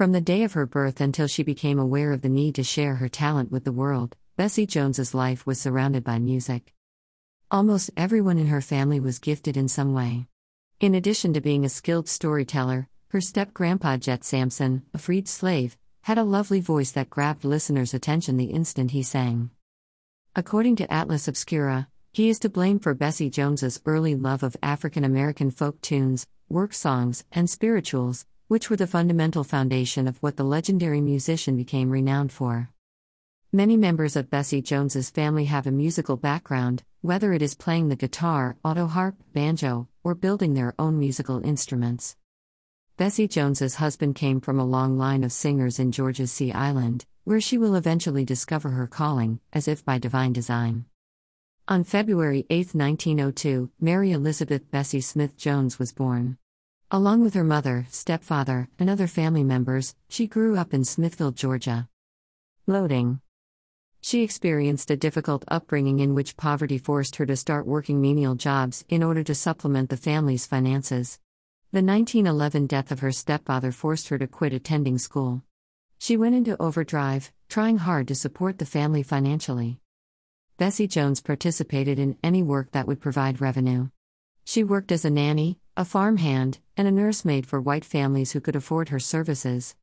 From the day of her birth until she became aware of the need to share her talent with the world, Bessie Jones's life was surrounded by music. Almost everyone in her family was gifted in some way. In addition to being a skilled storyteller, her step grandpa Jet Sampson, a freed slave, had a lovely voice that grabbed listeners' attention the instant he sang. According to Atlas Obscura, he is to blame for Bessie Jones's early love of African American folk tunes, work songs, and spirituals, which were the fundamental foundation of what the legendary musician became renowned for. Many members of Bessie Jones's family have a musical background, whether it is playing the guitar, auto harp, banjo, or building their own musical instruments. Bessie Jones's husband came from a long line of singers in Georgia's Sea Island, where she will eventually discover her calling, as if by divine design. On February 8, 1902, Mary Elizabeth Bessie Smith Jones was born. Along with her mother, stepfather, and other family members, she grew up in Smithville, Georgia. Loading. She experienced a difficult upbringing in which poverty forced her to start working menial jobs in order to supplement the family's finances. The 1911 death of her stepfather forced her to quit attending school. She went into overdrive, trying hard to support the family financially. Bessie Jones participated in any work that would provide revenue. She worked as a nanny, a farmhand, and a nursemaid for white families who could afford her services.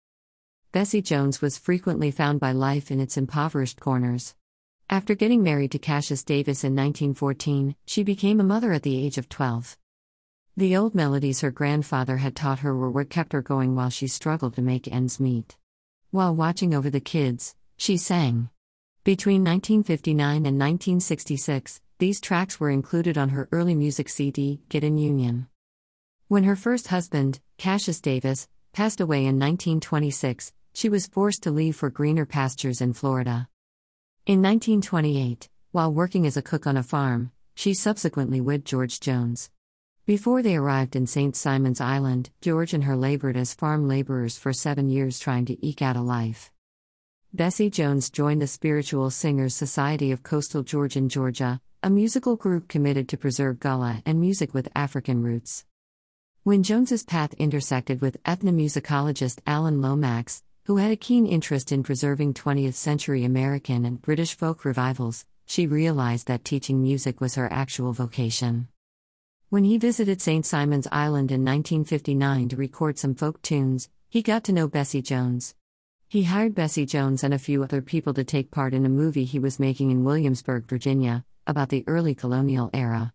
Bessie Jones was frequently found by life in its impoverished corners. After getting married to Cassius Davis in 1914, she became a mother at the age of 12. The old melodies her grandfather had taught her were what kept her going while she struggled to make ends meet. While watching over the kids, she sang. Between 1959 and 1966, these tracks were included on her early music CD, Get in Union. When her first husband, Cassius Davis, passed away in 1926, she was forced to leave for greener pastures in Florida. In 1928, while working as a cook on a farm, she subsequently wed George Jones. Before they arrived in St. Simon's Island, George and her labored as farm laborers for seven years trying to eke out a life. Bessie Jones joined the Spiritual Singers Society of Coastal Georgian, Georgia, a musical group committed to preserve Gullah and music with African roots. When Jones's path intersected with ethnomusicologist Alan Lomax, who had a keen interest in preserving 20th century American and British folk revivals, she realized that teaching music was her actual vocation. When he visited St. Simon's Island in 1959 to record some folk tunes, he got to know Bessie Jones. He hired Bessie Jones and a few other people to take part in a movie he was making in Williamsburg, Virginia, about the early colonial era.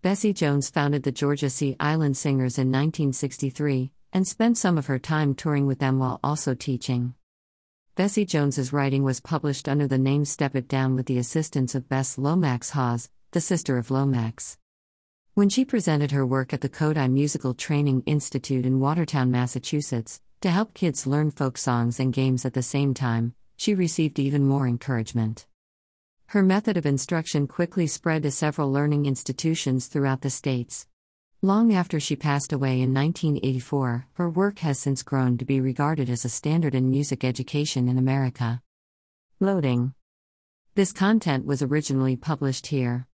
Bessie Jones founded the Georgia Sea Island Singers in 1963, and spent some of her time touring with them while also teaching. Bessie Jones's writing was published under the name Step It Down with the assistance of Bess Lomax Hawes, the sister of Lomax. When she presented her work at the Kodály Musical Training Institute in Watertown, Massachusetts, to help kids learn folk songs and games at the same time, she received even more encouragement. Her method of instruction quickly spread to several learning institutions throughout the states. Long after she passed away in 1984, her work has since grown to be regarded as a standard in music education in America. Loading. This content was originally published here.